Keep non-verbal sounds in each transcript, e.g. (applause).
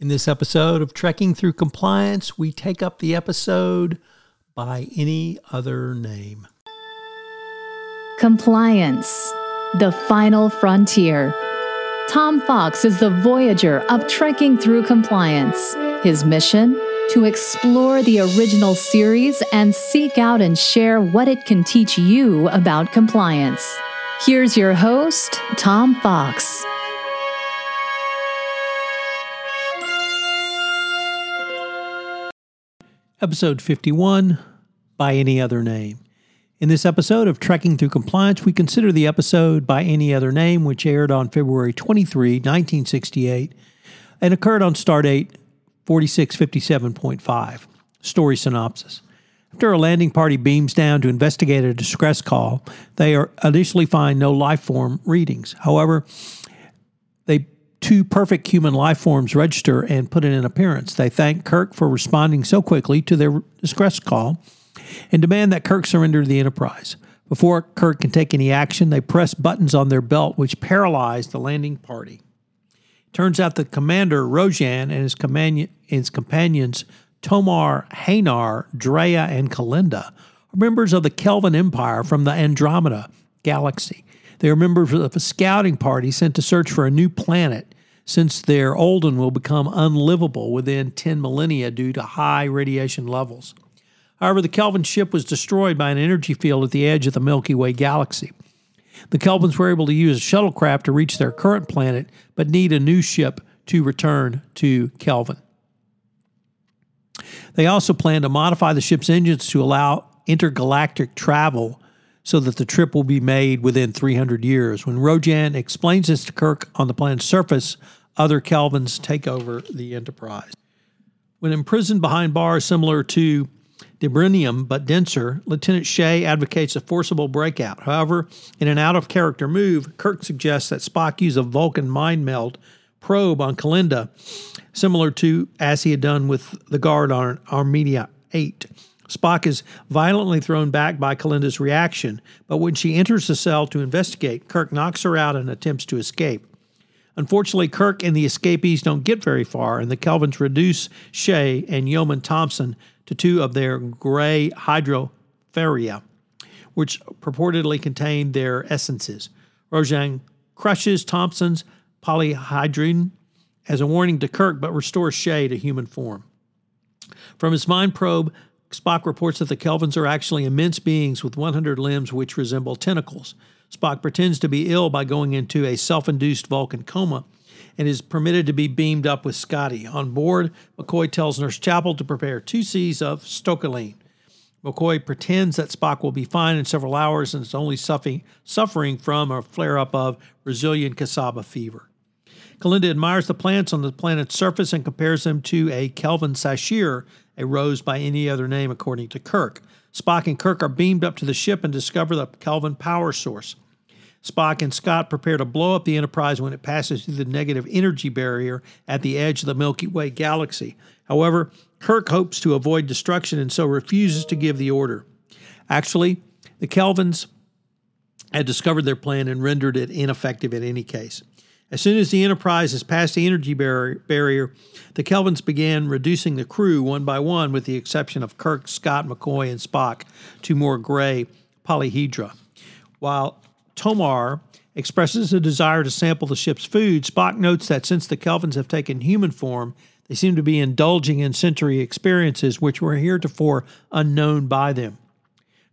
In this episode of Trekking Through Compliance, we take up the episode by any other name. Compliance, the final frontier. Tom Fox is the voyager of Trekking Through Compliance. His mission? To explore the original series and seek out and share what it can teach you about compliance. Here's your host, Tom Fox. Episode 51 By Any Other Name. In this episode of Trekking Through Compliance, we consider the episode By Any Other Name, which aired on February 23, 1968, and occurred on Stardate 4657.5. Story synopsis. After a landing party beams down to investigate a distress call, they initially find no life form readings. However, two perfect human life forms register and put in an appearance. They thank Kirk for responding so quickly to their distress call and demand that Kirk surrender the Enterprise. Before Kirk can take any action, they press buttons on their belt which paralyze the landing party. Turns out the commander, Rojan, and his, companion, his companions, Tomar, Hanar, Drea, and Kelinda, are members of the Kelvan Empire from the Andromeda galaxy. They are members of a scouting party sent to search for a new planet since their old one will become unlivable within 10 millennia due to high radiation levels. However, the Kelvan ship was destroyed by an energy field at the edge of the Milky Way galaxy. The Kelvans were able to use a shuttlecraft to reach their current planet, but need a new ship to return to Kelvin. They also plan to modify the ship's engines to allow intergalactic travel so that the trip will be made within 300 years. When Rojan explains this to Kirk on the planet's surface, other Kelvans take over the Enterprise. When imprisoned behind bars similar to diburnium but denser, Lieutenant Shea advocates a forcible breakout. However, in an out of character move, Kirk suggests that Spock use a Vulcan mind meld probe on Kelinda, similar to as he had done with the guard on Eminiar 8. Spock is violently thrown back by Kelinda's reaction, but when she enters the cell to investigate, Kirk knocks her out and attempts to escape. Unfortunately, Kirk and the escapees don't get very far, and the Kelvans reduce Shea and Yeoman Thompson to two of their gray hydropharia, which purportedly contain their essences. Rojan crushes Thompson's polyhedron as a warning to Kirk, but restores Shea to human form. From his mind probe, Spock reports that the Kelvans are actually immense beings with 100 limbs which resemble tentacles. Spock pretends to be ill by going into a self induced Vulcan coma and is permitted to be beamed up with Scotty. On board, McCoy tells Nurse Chapel to prepare two C's of stokaline. McCoy pretends that Spock will be fine in several hours and is only suffering, suffering from a flare up of Brazilian cassava fever. Kelinda admires the plants on the planet's surface and compares them to a Kelvan zaphir, a rose by any other name, according to Kirk. Spock and Kirk are beamed up to the ship and discover the Kelvan power source. Spock and Scott prepare to blow up the Enterprise when it passes through the negative energy barrier at the edge of the Milky Way galaxy. However, Kirk hopes to avoid destruction and so refuses to give the order. Actually, the Kelvans had discovered their plan and rendered it ineffective in any case. As soon as the Enterprise has passed the energy barrier, the Kelvans began reducing the crew one by one, with the exception of Kirk, Scott, McCoy, and Spock, to more gray polyhedra. While Tomar expresses a desire to sample the ship's food, Spock notes that since the Kelvans have taken human form, they seem to be indulging in sensory experiences which were heretofore unknown by them.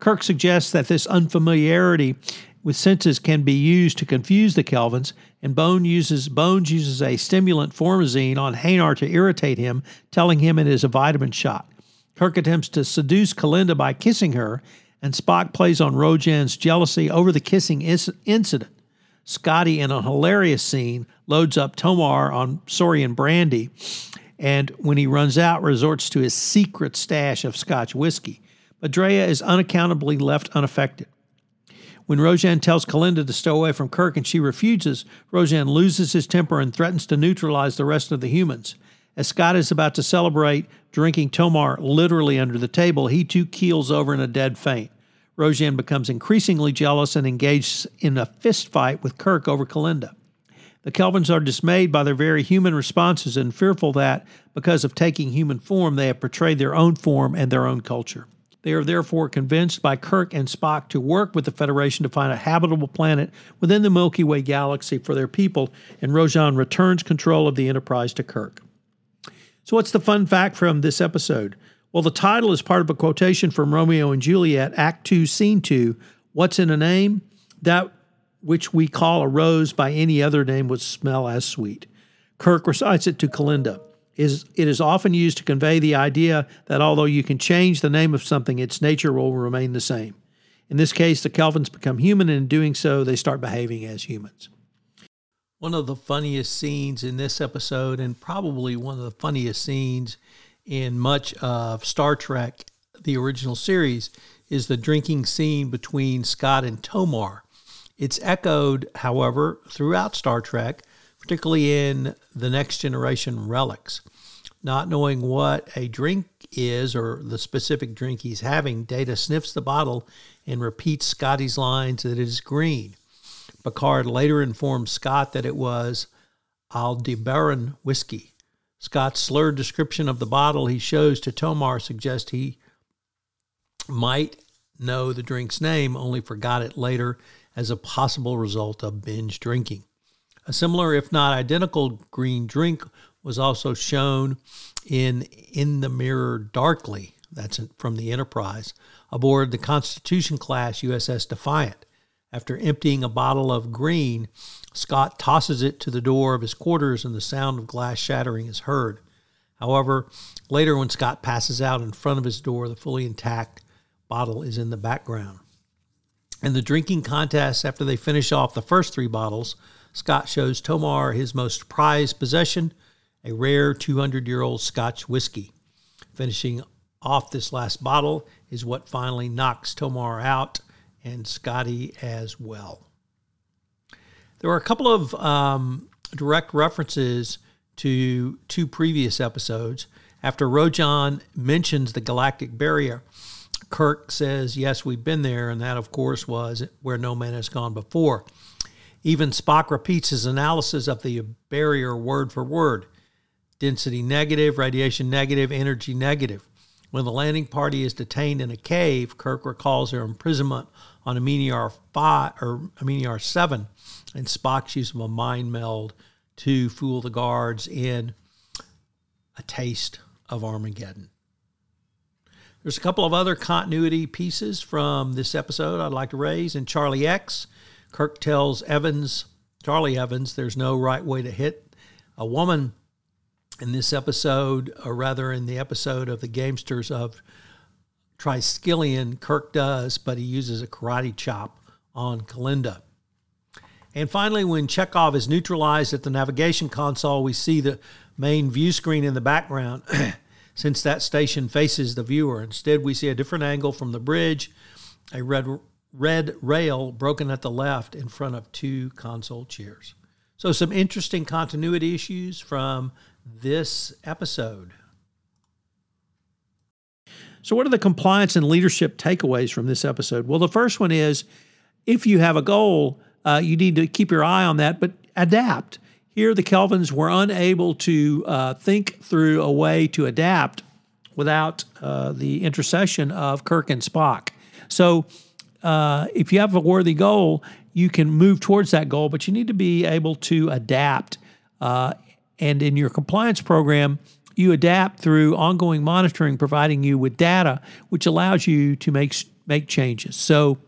Kirk suggests that this unfamiliarity with senses can be used to confuse the Kelvans, and Bone uses Bones uses a stimulant formazine on Hanar to irritate him, telling him it is a vitamin shot. Kirk attempts to seduce Kelinda by kissing her, and Spock plays on Rojan's jealousy over the kissing is- incident. Scotty, in a hilarious scene, loads up Tomar on Saurian brandy, and when he runs out, resorts to his secret stash of Scotch whiskey. But Drea is unaccountably left unaffected. When Rojan tells Kelinda to stow away from Kirk and she refuses, Rojan loses his temper and threatens to neutralize the rest of the humans. As Scott is about to celebrate drinking Tomar literally under the table, he too keels over in a dead faint. Rojan becomes increasingly jealous and engages in a fist fight with Kirk over Kelinda. The Kelvans are dismayed by their very human responses and fearful that, because of taking human form, they have portrayed their own form and their own culture. They are therefore convinced by Kirk and Spock to work with the Federation to find a habitable planet within the Milky Way galaxy for their people, and Rojan returns control of the Enterprise to Kirk. So, what's the fun fact from this episode? Well, the title is part of a quotation from Romeo and Juliet, Act 2, Scene 2. What's in a name? That which we call a rose by any other name would smell as sweet. Kirk recites it to Kelinda is it is often used to convey the idea that although you can change the name of something, its nature will remain the same. In this case, the Kelvans become human, and in doing so, they start behaving as humans. One of the funniest scenes in this episode, and probably one of the funniest scenes in much of Star Trek, the original series, is the drinking scene between Scott and Tomar. It's echoed, however, throughout Star Trek particularly in the next generation relics. Not knowing what a drink is or the specific drink he's having, Data sniffs the bottle and repeats Scotty's lines that it is green. Picard later informs Scott that it was Aldebaran whiskey. Scott's slurred description of the bottle he shows to Tomar suggests he might know the drink's name, only forgot it later as a possible result of binge drinking. A similar, if not identical, green drink was also shown in In the Mirror Darkly, that's from the Enterprise, aboard the Constitution class USS Defiant. After emptying a bottle of green, Scott tosses it to the door of his quarters and the sound of glass shattering is heard. However, later when Scott passes out in front of his door, the fully intact bottle is in the background. In the drinking contest, after they finish off the first three bottles, Scott shows Tomar his most prized possession, a rare 200 year old Scotch whiskey. Finishing off this last bottle is what finally knocks Tomar out and Scotty as well. There are a couple of um, direct references to two previous episodes. After Rojan mentions the galactic barrier, Kirk says, Yes, we've been there, and that, of course, was where no man has gone before. Even Spock repeats his analysis of the barrier word for word density negative, radiation negative, energy negative. When the landing party is detained in a cave, Kirk recalls their imprisonment on Eminiar 5 or Eminiar 7 and Spock's use of a mind meld to fool the guards in a taste of Armageddon. There's a couple of other continuity pieces from this episode I'd like to raise. In Charlie X, Kirk tells Evans, Charlie Evans, there's no right way to hit a woman in this episode, or rather in the episode of the Gamesters of Triskelion, Kirk does, but he uses a karate chop on Kelinda. And finally, when Chekov is neutralized at the navigation console, we see the main view screen in the background (clears throat) since that station faces the viewer. Instead, we see a different angle from the bridge, a red red rail broken at the left in front of two console chairs. So, some interesting continuity issues from this episode. So, what are the compliance and leadership takeaways from this episode? Well, the first one is if you have a goal, uh, you need to keep your eye on that, but adapt. Here, the Kelvans were unable to uh, think through a way to adapt without uh, the intercession of Kirk and Spock. So, uh, if you have a worthy goal, you can move towards that goal, but you need to be able to adapt. Uh, and in your compliance program, you adapt through ongoing monitoring, providing you with data, which allows you to make make changes. So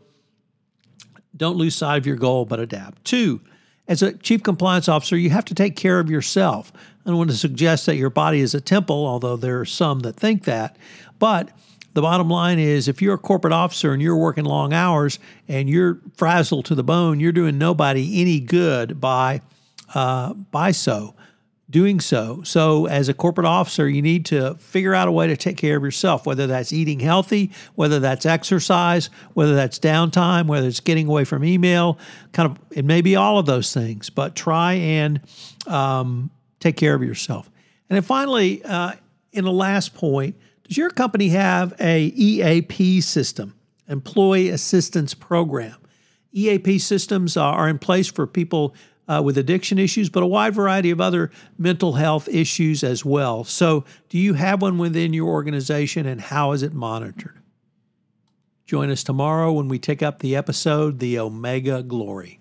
don't lose sight of your goal, but adapt. Two, as a chief compliance officer, you have to take care of yourself. I don't want to suggest that your body is a temple, although there are some that think that, but the bottom line is if you're a corporate officer and you're working long hours and you're frazzled to the bone, you're doing nobody any good by uh, by so doing so. So as a corporate officer, you need to figure out a way to take care of yourself, whether that's eating healthy, whether that's exercise, whether that's downtime, whether it's getting away from email, kind of it may be all of those things, but try and um, take care of yourself. And then finally, uh, in the last point, does your company have a EAP system, Employee Assistance Program? EAP systems are in place for people uh, with addiction issues, but a wide variety of other mental health issues as well. So, do you have one within your organization and how is it monitored? Join us tomorrow when we take up the episode, The Omega Glory.